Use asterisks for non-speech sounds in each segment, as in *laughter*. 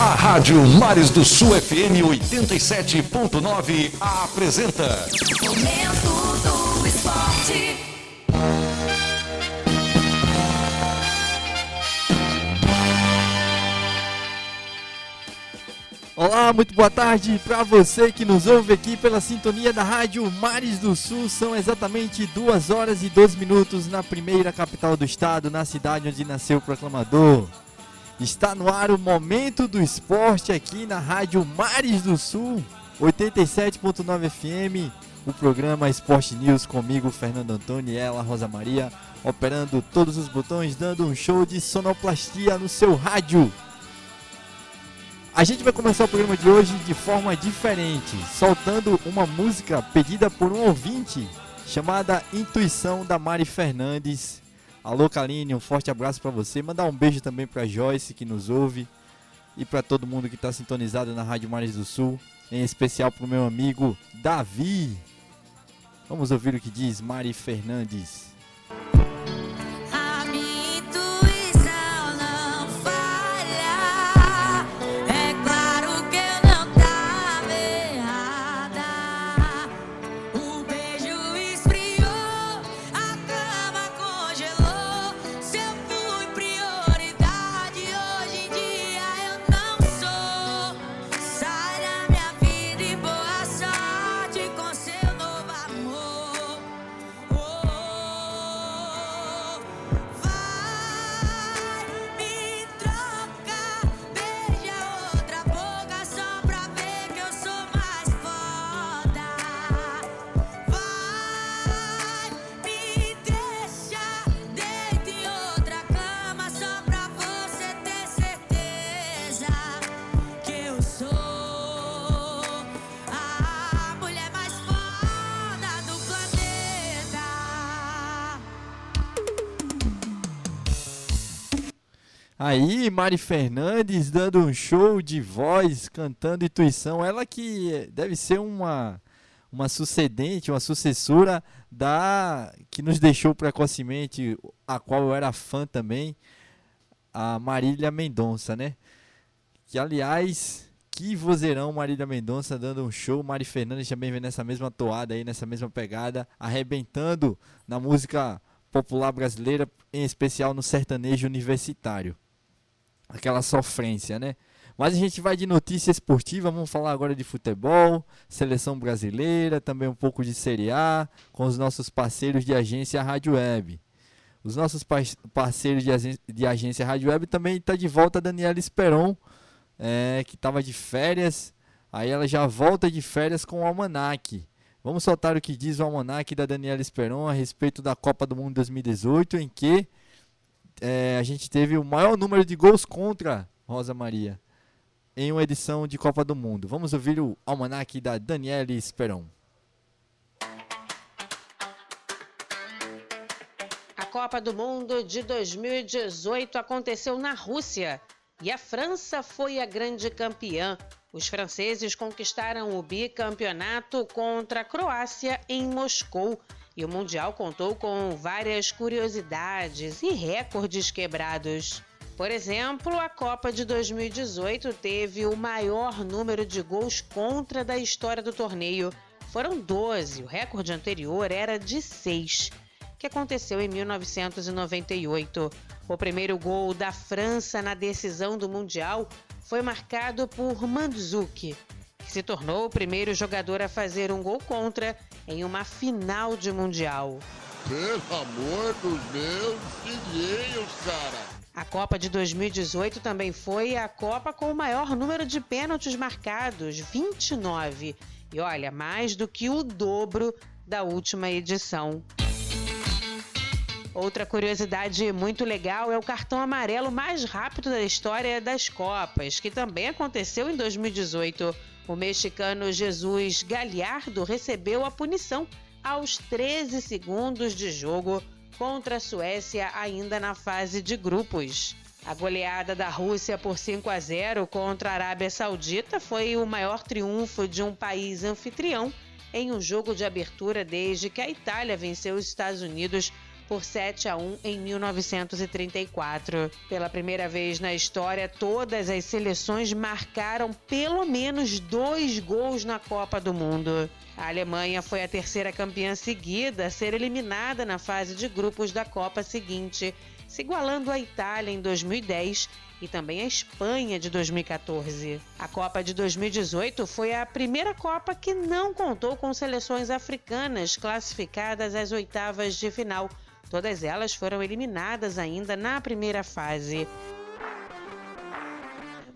A Rádio Mares do Sul FM 87.9 apresenta. Momento do Esporte. Olá, muito boa tarde para você que nos ouve aqui pela sintonia da Rádio Mares do Sul. São exatamente 2 horas e 12 minutos na primeira capital do estado, na cidade onde nasceu o proclamador. Está no ar o Momento do Esporte aqui na Rádio Mares do Sul, 87.9 FM. O programa Esporte News comigo, Fernando Antônio e ela, Rosa Maria, operando todos os botões, dando um show de sonoplastia no seu rádio. A gente vai começar o programa de hoje de forma diferente, soltando uma música pedida por um ouvinte chamada Intuição da Mari Fernandes. Alô Kaline, um forte abraço para você. Mandar um beijo também para Joyce que nos ouve e para todo mundo que está sintonizado na Rádio Mares do Sul, em especial para o meu amigo Davi. Vamos ouvir o que diz Mari Fernandes. Aí, Mari Fernandes dando um show de voz, cantando intuição. Ela que deve ser uma, uma sucedente, uma sucessora da que nos deixou precocemente, a qual eu era fã também, a Marília Mendonça, né? Que aliás, que vozeirão Marília Mendonça dando um show. Mari Fernandes também vem nessa mesma toada aí, nessa mesma pegada, arrebentando na música popular brasileira, em especial no sertanejo universitário. Aquela sofrência, né? Mas a gente vai de notícia esportiva, vamos falar agora de futebol, seleção brasileira, também um pouco de Série A, com os nossos parceiros de agência Rádio Web. Os nossos par- parceiros de, agen- de agência Rádio Web também está de volta a Daniela Esperon, é, que estava de férias. Aí ela já volta de férias com o Almanac. Vamos soltar o que diz o Almanac da Daniela Esperon a respeito da Copa do Mundo 2018, em que é, a gente teve o maior número de gols contra Rosa Maria em uma edição de Copa do Mundo. Vamos ouvir o Almanac da Daniela Esperon. A Copa do Mundo de 2018 aconteceu na Rússia e a França foi a grande campeã. Os franceses conquistaram o bicampeonato contra a Croácia em Moscou e o Mundial contou com várias curiosidades e recordes quebrados. Por exemplo, a Copa de 2018 teve o maior número de gols contra da história do torneio. Foram 12, o recorde anterior era de 6 que aconteceu em 1998. O primeiro gol da França na decisão do Mundial foi marcado por Mandzukic, que se tornou o primeiro jogador a fazer um gol contra em uma final de Mundial. Pelo amor dos meus filhinhos, cara. A Copa de 2018 também foi a Copa com o maior número de pênaltis marcados, 29. E olha, mais do que o dobro da última edição. Outra curiosidade muito legal é o cartão amarelo mais rápido da história das Copas, que também aconteceu em 2018. O mexicano Jesus Galhardo recebeu a punição aos 13 segundos de jogo contra a Suécia, ainda na fase de grupos. A goleada da Rússia por 5 a 0 contra a Arábia Saudita foi o maior triunfo de um país anfitrião em um jogo de abertura desde que a Itália venceu os Estados Unidos por 7 a 1 em 1934. Pela primeira vez na história, todas as seleções marcaram pelo menos dois gols na Copa do Mundo. A Alemanha foi a terceira campeã seguida a ser eliminada na fase de grupos da Copa seguinte, se igualando à Itália em 2010 e também à Espanha de 2014. A Copa de 2018 foi a primeira Copa que não contou com seleções africanas classificadas às oitavas de final. Todas elas foram eliminadas ainda na primeira fase.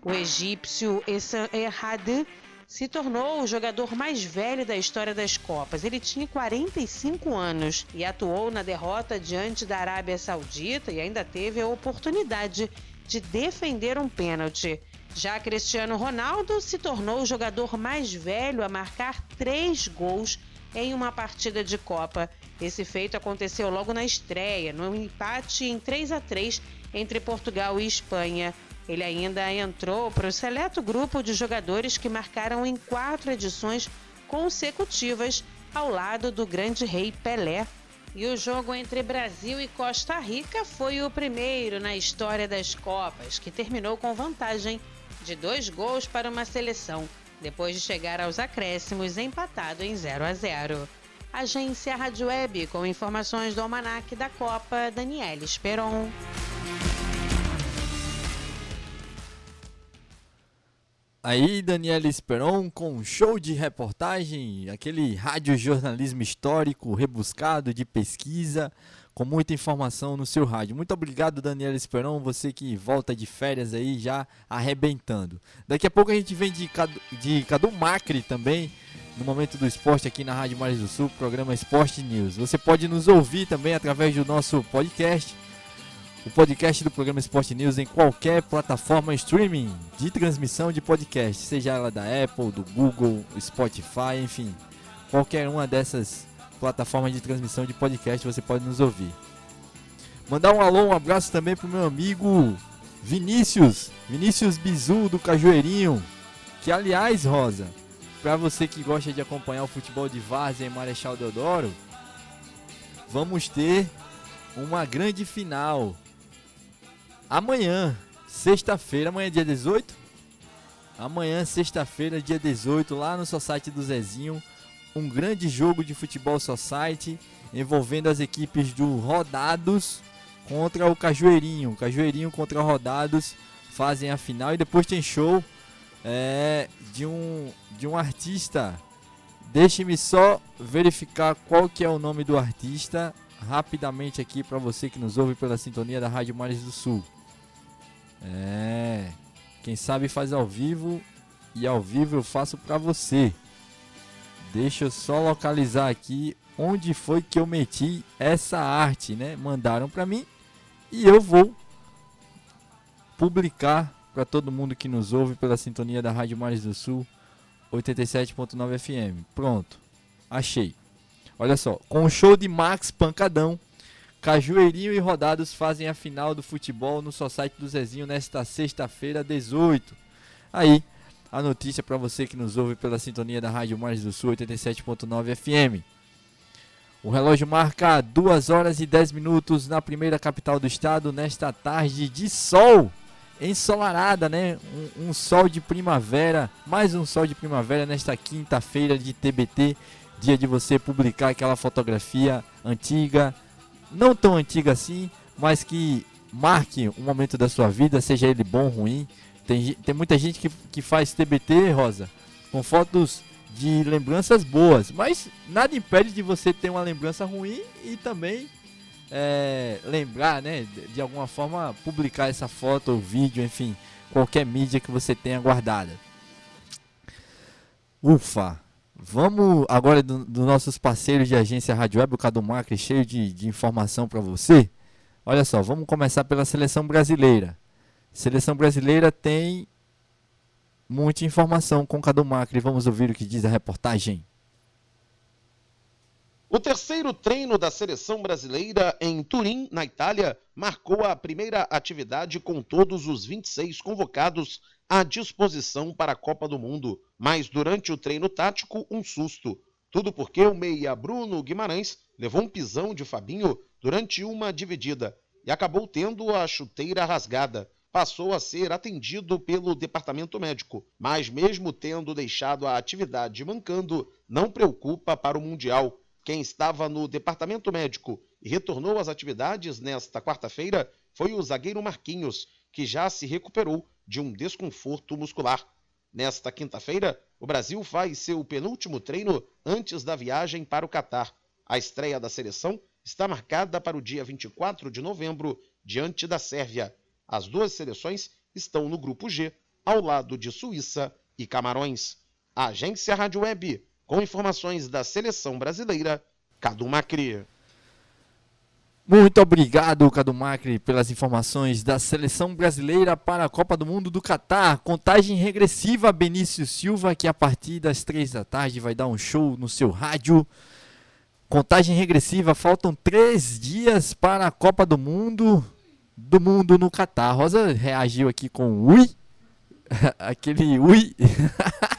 O egípcio Essam Erhad se tornou o jogador mais velho da história das Copas. Ele tinha 45 anos e atuou na derrota diante da Arábia Saudita e ainda teve a oportunidade de defender um pênalti. Já Cristiano Ronaldo se tornou o jogador mais velho a marcar três gols em uma partida de Copa. Esse feito aconteceu logo na estreia, no empate em 3 a 3 entre Portugal e Espanha. Ele ainda entrou para o seleto grupo de jogadores que marcaram em quatro edições consecutivas ao lado do grande rei Pelé. E o jogo entre Brasil e Costa Rica foi o primeiro na história das Copas, que terminou com vantagem de dois gols para uma seleção, depois de chegar aos acréscimos empatado em 0 a 0. Agência Rádio Web, com informações do Almanac da Copa, Daniela Esperon. Aí, Daniela Esperon, com um show de reportagem, aquele radiojornalismo histórico, rebuscado, de pesquisa, com muita informação no seu rádio. Muito obrigado, Daniela Esperon, você que volta de férias aí já arrebentando. Daqui a pouco a gente vem de Cadu, de Cadu Macri também, no Momento do Esporte aqui na Rádio Mares do Sul, programa Esporte News. Você pode nos ouvir também através do nosso podcast, o podcast do programa Esporte News em qualquer plataforma streaming de transmissão de podcast, seja ela da Apple, do Google, Spotify, enfim, qualquer uma dessas plataformas de transmissão de podcast você pode nos ouvir. Mandar um alô, um abraço também pro meu amigo Vinícius, Vinícius Bizu do Cajueirinho, que aliás, Rosa, para você que gosta de acompanhar o futebol de Várzea e Marechal Deodoro, vamos ter uma grande final Amanhã, sexta-feira, amanhã é dia 18? Amanhã, sexta-feira, dia 18, lá no Society do Zezinho, um grande jogo de futebol Society envolvendo as equipes do Rodados contra o Cajueirinho. Cajueirinho contra Rodados fazem a final e depois tem show é, de, um, de um artista. Deixe-me só verificar qual que é o nome do artista rapidamente aqui para você que nos ouve pela sintonia da Rádio Mares do Sul. É. Quem sabe faz ao vivo e ao vivo eu faço para você. Deixa eu só localizar aqui onde foi que eu meti essa arte, né? Mandaram para mim e eu vou publicar para todo mundo que nos ouve pela sintonia da Rádio Mares do Sul 87.9 FM. Pronto. Achei. Olha só, com o show de Max Pancadão, Cajueirinho e Rodados fazem a final do futebol no Society do Zezinho nesta sexta-feira, 18. Aí, a notícia para você que nos ouve pela sintonia da Rádio Mares do Sul 87.9 FM. O relógio marca 2 horas e 10 minutos na primeira capital do estado nesta tarde de sol. Ensolarada, né? Um, um sol de primavera, mais um sol de primavera nesta quinta-feira de TBT, dia de você publicar aquela fotografia antiga, não tão antiga assim, mas que marque um momento da sua vida, seja ele bom ou ruim. Tem, tem muita gente que, que faz TBT, Rosa, com fotos de lembranças boas, mas nada impede de você ter uma lembrança ruim e também é, lembrar, né, de alguma forma publicar essa foto ou vídeo, enfim, qualquer mídia que você tenha guardada. Ufa! Vamos agora dos do nossos parceiros de agência Rádio Web, o Cadu Macri, cheio de, de informação para você. Olha só, vamos começar pela seleção brasileira. Seleção brasileira tem muita informação com Cadu Macri. Vamos ouvir o que diz a reportagem. O terceiro treino da seleção brasileira em Turim, na Itália, marcou a primeira atividade com todos os 26 convocados à disposição para a Copa do Mundo. Mas durante o treino tático, um susto. Tudo porque o meia Bruno Guimarães levou um pisão de Fabinho durante uma dividida e acabou tendo a chuteira rasgada. Passou a ser atendido pelo departamento médico, mas mesmo tendo deixado a atividade mancando, não preocupa para o Mundial. Quem estava no departamento médico e retornou às atividades nesta quarta-feira foi o zagueiro Marquinhos, que já se recuperou de um desconforto muscular. Nesta quinta-feira, o Brasil faz seu penúltimo treino antes da viagem para o Catar. A estreia da seleção está marcada para o dia 24 de novembro, diante da Sérvia. As duas seleções estão no grupo G, ao lado de Suíça e Camarões. A agência Rádio Web, com informações da seleção brasileira, Cadu Macri. Muito obrigado, Cadu Macri, pelas informações da seleção brasileira para a Copa do Mundo do Catar. Contagem regressiva, Benício Silva, que a partir das três da tarde vai dar um show no seu rádio. Contagem regressiva, faltam três dias para a Copa do Mundo do Mundo no Catar. Rosa reagiu aqui com ui, *laughs* aquele ui. *laughs*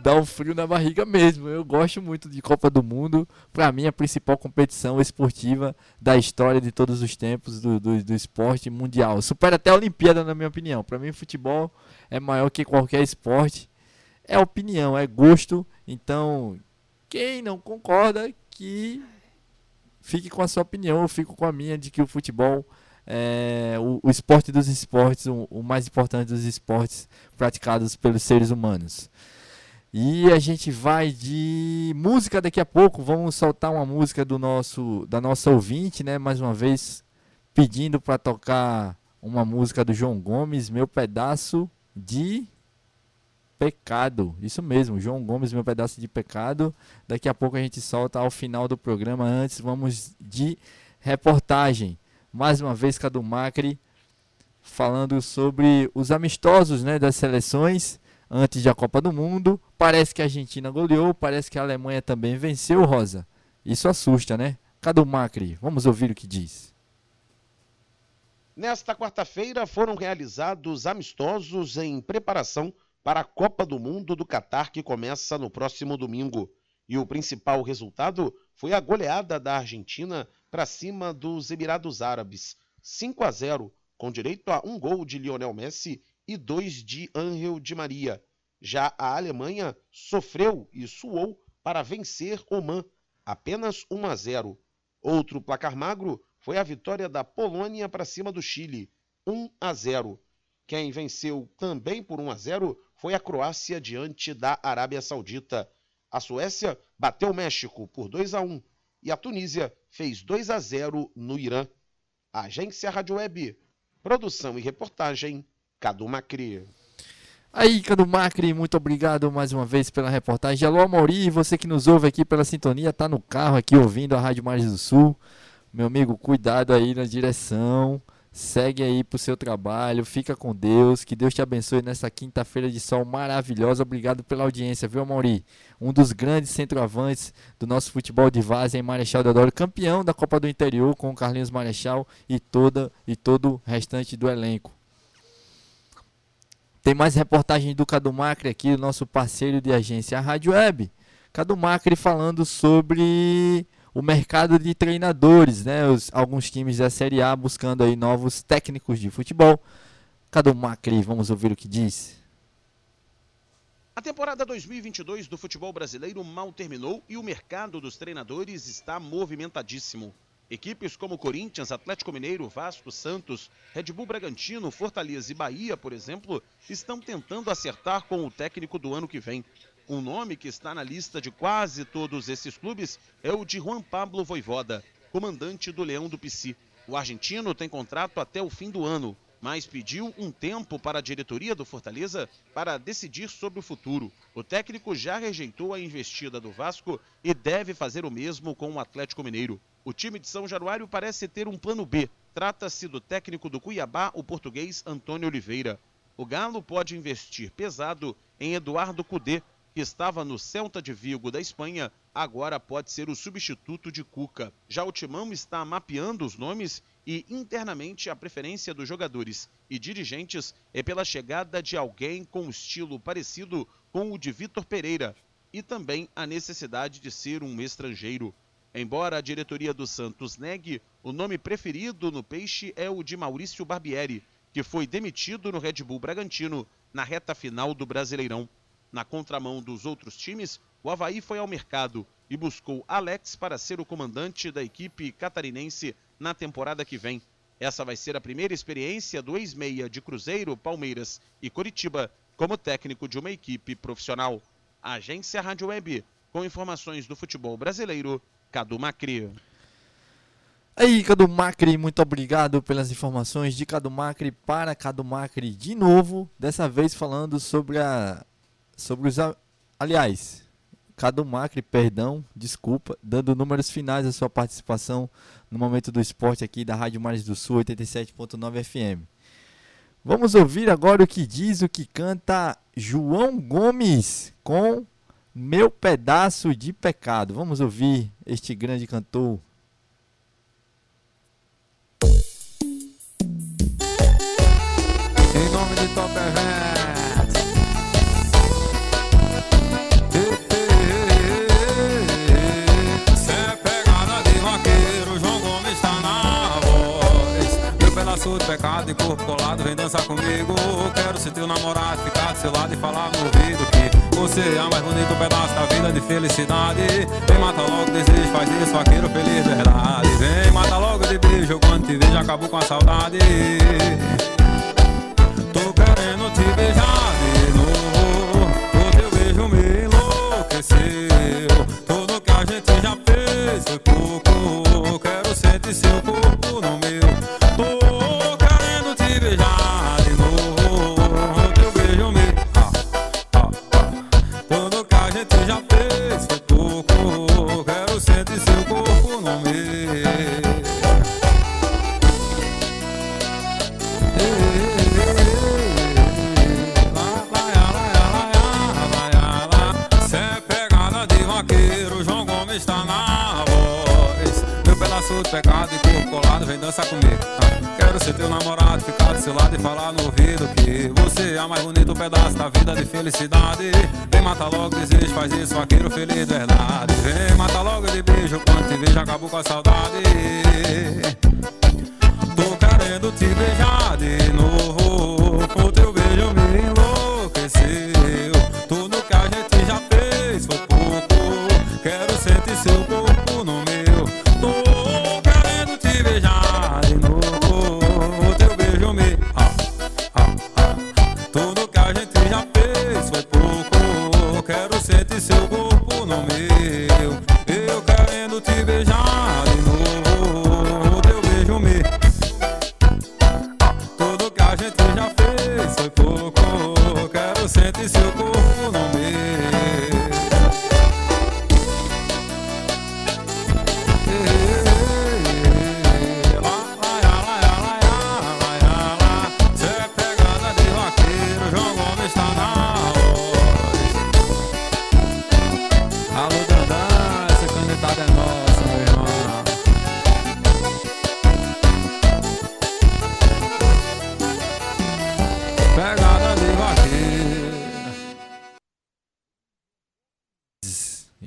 dá um frio na barriga mesmo. Eu gosto muito de Copa do Mundo. Para mim, a principal competição esportiva da história de todos os tempos do, do, do esporte mundial. Supera até a Olimpíada, na minha opinião. Para mim, futebol é maior que qualquer esporte. É opinião, é gosto. Então, quem não concorda, que fique com a sua opinião. Eu fico com a minha de que o futebol é o, o esporte dos esportes, o, o mais importante dos esportes praticados pelos seres humanos. E a gente vai de música daqui a pouco. Vamos soltar uma música do nosso da nossa ouvinte, né? Mais uma vez pedindo para tocar uma música do João Gomes, meu pedaço de pecado. Isso mesmo, João Gomes, meu pedaço de pecado. Daqui a pouco a gente solta ao final do programa. Antes, vamos de reportagem. Mais uma vez, Cadu Macri falando sobre os amistosos, né, das seleções antes da Copa do Mundo. Parece que a Argentina goleou, parece que a Alemanha também venceu, Rosa. Isso assusta, né? Cadê o Macri? Vamos ouvir o que diz. Nesta quarta-feira foram realizados amistosos em preparação para a Copa do Mundo do Catar, que começa no próximo domingo. E o principal resultado foi a goleada da Argentina para cima dos Emirados Árabes, 5 a 0, com direito a um gol de Lionel Messi e dois de Angel Di Maria. Já a Alemanha sofreu e suou para vencer Oman, apenas 1 a 0. Outro placar magro foi a vitória da Polônia para cima do Chile, 1 a 0. Quem venceu também por 1 a 0 foi a Croácia diante da Arábia Saudita. A Suécia bateu o México por 2 a 1 e a Tunísia fez 2 a 0 no Irã. Agência Rádio Web, produção e reportagem Cadu Macri. Aí, Cadu Macri, muito obrigado mais uma vez pela reportagem. Alô, Mauri, você que nos ouve aqui pela sintonia, tá no carro aqui ouvindo a Rádio Mares do Sul. Meu amigo, cuidado aí na direção. Segue aí pro seu trabalho, fica com Deus, que Deus te abençoe nessa quinta-feira de sol maravilhosa. Obrigado pela audiência, viu, Mauri? Um dos grandes centroavantes do nosso futebol de vaza em Marechal Deodoro, campeão da Copa do Interior com o Carlinhos Marechal e toda e todo o restante do elenco. Tem mais reportagem do Cadu Macri aqui, nosso parceiro de agência a Rádio Web. Cadu Macri falando sobre o mercado de treinadores, né? Os, alguns times da Série A buscando aí novos técnicos de futebol. Cadu Macri, vamos ouvir o que diz. A temporada 2022 do futebol brasileiro mal terminou e o mercado dos treinadores está movimentadíssimo. Equipes como Corinthians, Atlético Mineiro, Vasco, Santos, Red Bull Bragantino, Fortaleza e Bahia, por exemplo, estão tentando acertar com o técnico do ano que vem. Um nome que está na lista de quase todos esses clubes é o de Juan Pablo Voivoda, comandante do Leão do Pici. O argentino tem contrato até o fim do ano, mas pediu um tempo para a diretoria do Fortaleza para decidir sobre o futuro. O técnico já rejeitou a investida do Vasco e deve fazer o mesmo com o Atlético Mineiro. O time de São Januário parece ter um plano B. Trata-se do técnico do Cuiabá, o português Antônio Oliveira. O Galo pode investir pesado em Eduardo Cudê, que estava no Celta de Vigo da Espanha, agora pode ser o substituto de Cuca. Já o Timão está mapeando os nomes e internamente a preferência dos jogadores e dirigentes é pela chegada de alguém com um estilo parecido com o de Vitor Pereira. e também a necessidade de ser um estrangeiro. Embora a diretoria do Santos negue, o nome preferido no Peixe é o de Maurício Barbieri, que foi demitido no Red Bull Bragantino na reta final do Brasileirão. Na contramão dos outros times, o Havaí foi ao mercado e buscou Alex para ser o comandante da equipe catarinense na temporada que vem. Essa vai ser a primeira experiência do ex-meia de Cruzeiro, Palmeiras e Coritiba como técnico de uma equipe profissional. Agência Rádio Web, com informações do futebol brasileiro, Cadu Macri. Aí, Cadu Macri, muito obrigado pelas informações de Cadu Macri para Cadu Macri de novo, dessa vez falando sobre a sobre os aliás, Cadu Macri, perdão, desculpa, dando números finais da sua participação no momento do esporte aqui da Rádio Mares do Sul 87.9 FM. Vamos ouvir agora o que diz, o que canta João Gomes com Meu Pedaço de Pecado. Vamos ouvir este grande cantor Em nome de Top Event. Pedaço de pecado e corpo colado, vem dançar comigo. Quero ser teu namorado, ficar do seu lado e falar no ouvido que você é mais bonito pedaço da vida de felicidade. Vem mata logo desejo, faz isso, vaqueiro feliz, verdade. Vem mata logo de beijo, quando te vejo acabo com a saudade. Tô querendo te beijar de novo. O teu beijo me enlouqueceu.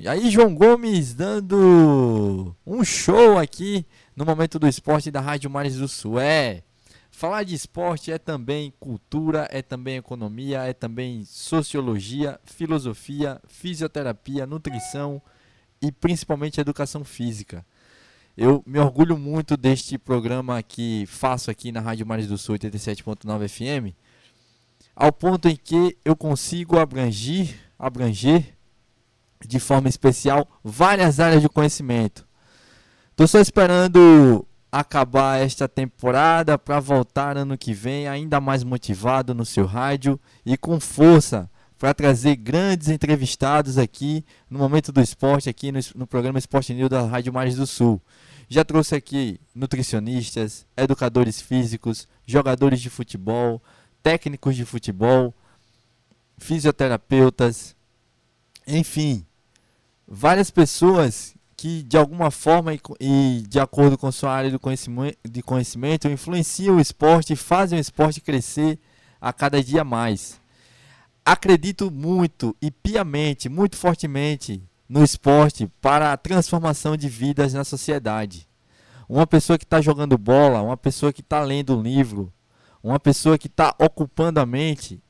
E aí, João Gomes dando um show aqui no momento do esporte da Rádio Mares do Sul. É, falar de esporte é também cultura, é também economia, é também sociologia, filosofia, fisioterapia, nutrição e principalmente educação física. Eu me orgulho muito deste programa que faço aqui na Rádio Mares do Sul 87.9 FM, ao ponto em que eu consigo abranger, abranger de forma especial várias áreas de conhecimento. Tô só esperando acabar esta temporada para voltar ano que vem ainda mais motivado no seu rádio e com força para trazer grandes entrevistados aqui no momento do esporte aqui no, no programa Esporte News da Rádio Mares do Sul. Já trouxe aqui nutricionistas, educadores físicos, jogadores de futebol, técnicos de futebol, fisioterapeutas, enfim, várias pessoas que de alguma forma e, de acordo com sua área de conhecimento, de conhecimento influenciam o esporte e fazem o esporte crescer a cada dia mais. acredito muito e piamente, muito fortemente no esporte para a transformação de vidas na sociedade. Uma pessoa que está jogando bola, uma pessoa que está lendo um livro, uma pessoa que está ocupando a mente,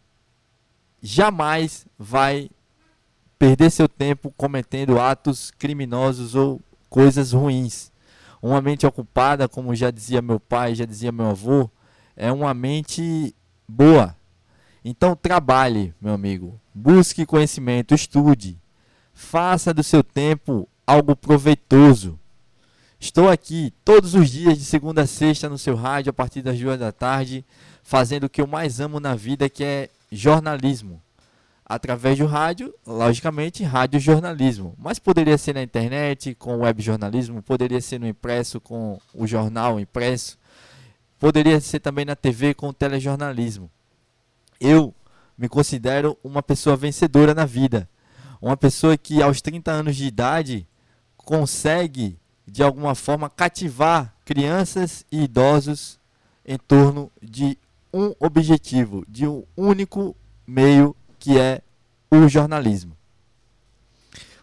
jamais vai perder seu tempo cometendo atos criminosos ou coisas ruins. Uma mente ocupada, como já dizia meu pai, já dizia meu avô, é uma mente boa. Então trabalhe, meu amigo. Busque conhecimento, estude. Faça do seu tempo algo proveitoso. Estou aqui todos os dias, de segunda a sexta, no seu rádio, a partir das duas da tarde, fazendo o que eu mais amo na vida, que é jornalismo. Através do rádio, logicamente, rádio jornalismo. Mas poderia ser na internet, com web jornalismo, poderia ser no impresso, com o jornal impresso, poderia ser também na TV, com o telejornalismo. Eu me considero uma pessoa vencedora na vida. Uma pessoa que aos 30 anos de idade consegue de alguma forma cativar crianças e idosos em torno de um objetivo, de um único meio que é o jornalismo.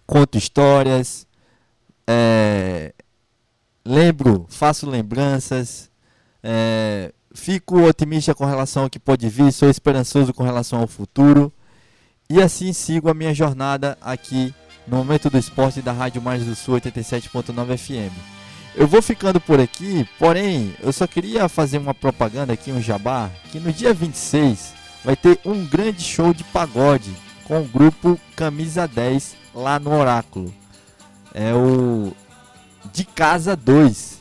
Conto histórias, é, lembro, faço lembranças, é, fico otimista com relação ao que pode vir, sou esperançoso com relação ao futuro e assim sigo a minha jornada aqui no Momento do Esporte da Rádio Mais do Sul 87.9 FM. Eu vou ficando por aqui, porém, eu só queria fazer uma propaganda aqui, um jabá, que no dia 26 vai ter um grande show de pagode com o grupo Camisa 10 lá no Oráculo. É o De Casa 2.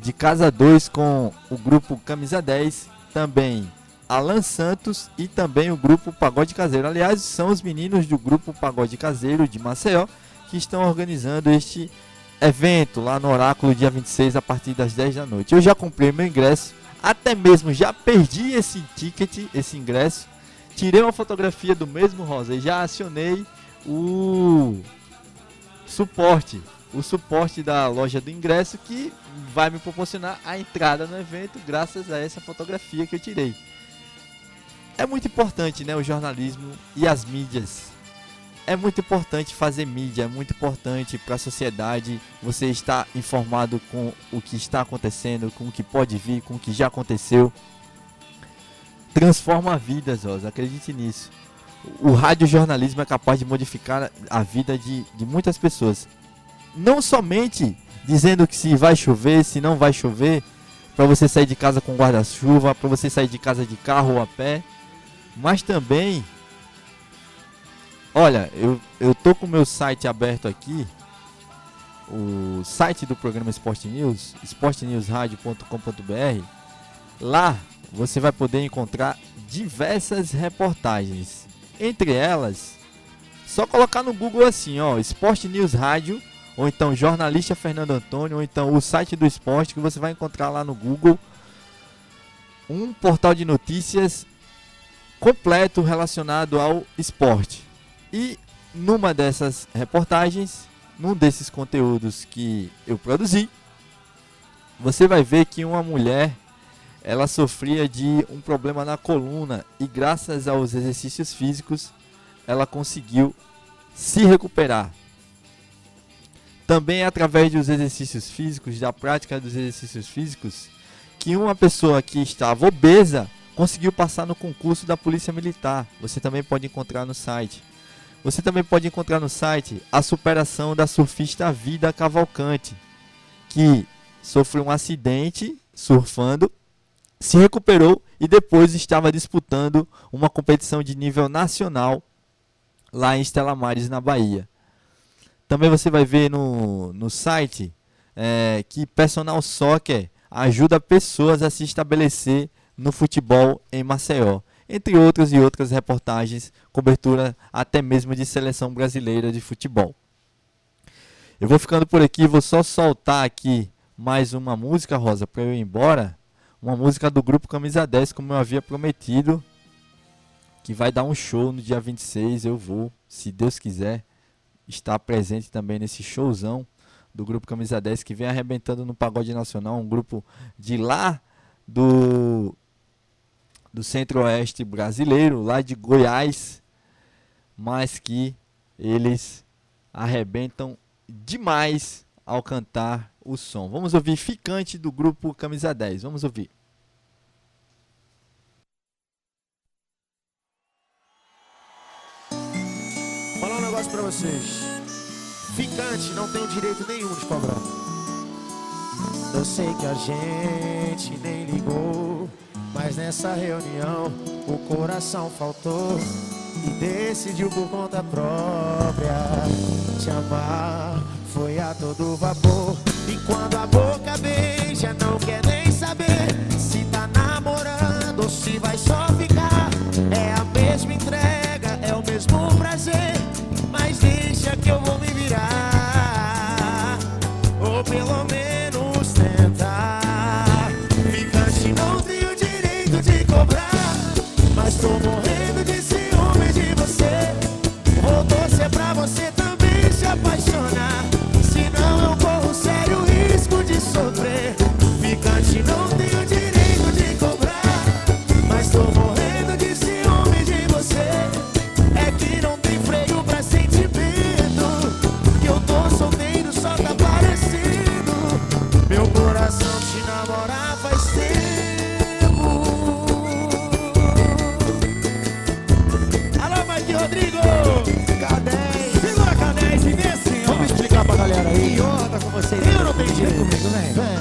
De Casa 2 com o grupo Camisa 10, também Alan Santos e também o grupo Pagode Caseiro. Aliás, são os meninos do grupo Pagode Caseiro de Maceió que estão organizando este evento lá no Oráculo dia 26 a partir das 10 da noite. Eu já comprei meu ingresso, até mesmo já perdi esse ticket, esse ingresso. Tirei uma fotografia do mesmo Rosa e já acionei o suporte, o suporte da loja do ingresso que vai me proporcionar a entrada no evento graças a essa fotografia que eu tirei é muito importante, né, o jornalismo e as mídias. É muito importante fazer mídia, é muito importante para a sociedade você estar informado com o que está acontecendo, com o que pode vir, com o que já aconteceu. Transforma vidas, Rosa, acredite nisso. O radiojornalismo é capaz de modificar a vida de, de muitas pessoas. Não somente dizendo que se vai chover, se não vai chover, para você sair de casa com guarda-chuva, para você sair de casa de carro ou a pé mas também, olha, eu, eu tô com o meu site aberto aqui, o site do programa Sport News, sportnewsradio.com.br. Lá você vai poder encontrar diversas reportagens. Entre elas, só colocar no Google assim, ó, Sport News Rádio, ou então jornalista Fernando Antônio, ou então o site do esporte que você vai encontrar lá no Google. Um portal de notícias completo relacionado ao esporte. E numa dessas reportagens, num desses conteúdos que eu produzi, você vai ver que uma mulher ela sofria de um problema na coluna e graças aos exercícios físicos ela conseguiu se recuperar. Também é através dos exercícios físicos, da prática dos exercícios físicos, que uma pessoa que estava obesa conseguiu passar no concurso da Polícia Militar. Você também pode encontrar no site. Você também pode encontrar no site a superação da surfista Vida Cavalcante, que sofreu um acidente surfando, se recuperou e depois estava disputando uma competição de nível nacional lá em Estela Mares, na Bahia. Também você vai ver no, no site é, que Personal Soccer ajuda pessoas a se estabelecer no futebol em Maceió, entre outras e outras reportagens, cobertura até mesmo de seleção brasileira de futebol. Eu vou ficando por aqui, vou só soltar aqui mais uma música, Rosa, para eu ir embora. Uma música do grupo Camisa 10, como eu havia prometido, que vai dar um show no dia 26. Eu vou, se Deus quiser, estar presente também nesse showzão do grupo Camisa 10 que vem arrebentando no Pagode Nacional, um grupo de lá do do centro-oeste brasileiro, lá de Goiás, mas que eles arrebentam demais ao cantar o som. Vamos ouvir Ficante do grupo Camisa 10. Vamos ouvir. Falar um negócio pra vocês. Ficante não tem direito nenhum de cobrar. Eu sei que a gente nem ligou, mas nessa reunião o coração faltou e decidiu por conta própria te amar. Foi a todo vapor. E quando a boca beija, não quer nem saber se tá namorando ou se vai só ficar. É a mesma entrega, com você. Eu não tenho direito comigo, vem. Vem.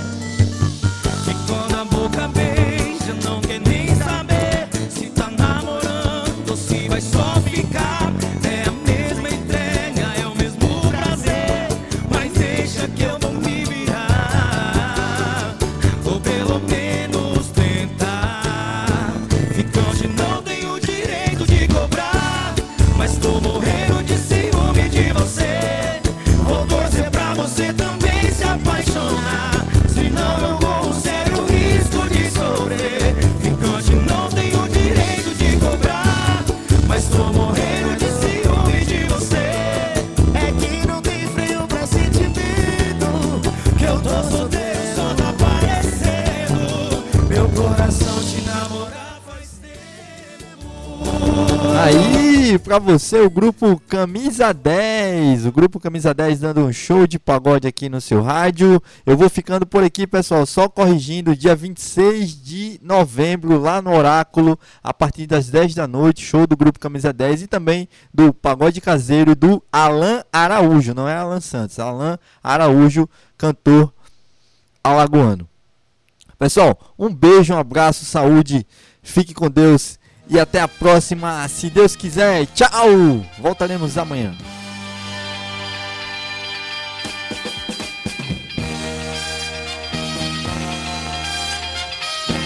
Pra você, o grupo Camisa 10. O grupo Camisa 10 dando um show de pagode aqui no seu rádio. Eu vou ficando por aqui, pessoal. Só corrigindo, dia 26 de novembro, lá no Oráculo, a partir das 10 da noite. Show do grupo Camisa 10 e também do pagode caseiro do Alan Araújo. Não é Alan Santos, Alan Araújo, cantor alagoano. Pessoal, um beijo, um abraço, saúde. Fique com Deus e até a próxima, se Deus quiser. Tchau! Voltaremos amanhã.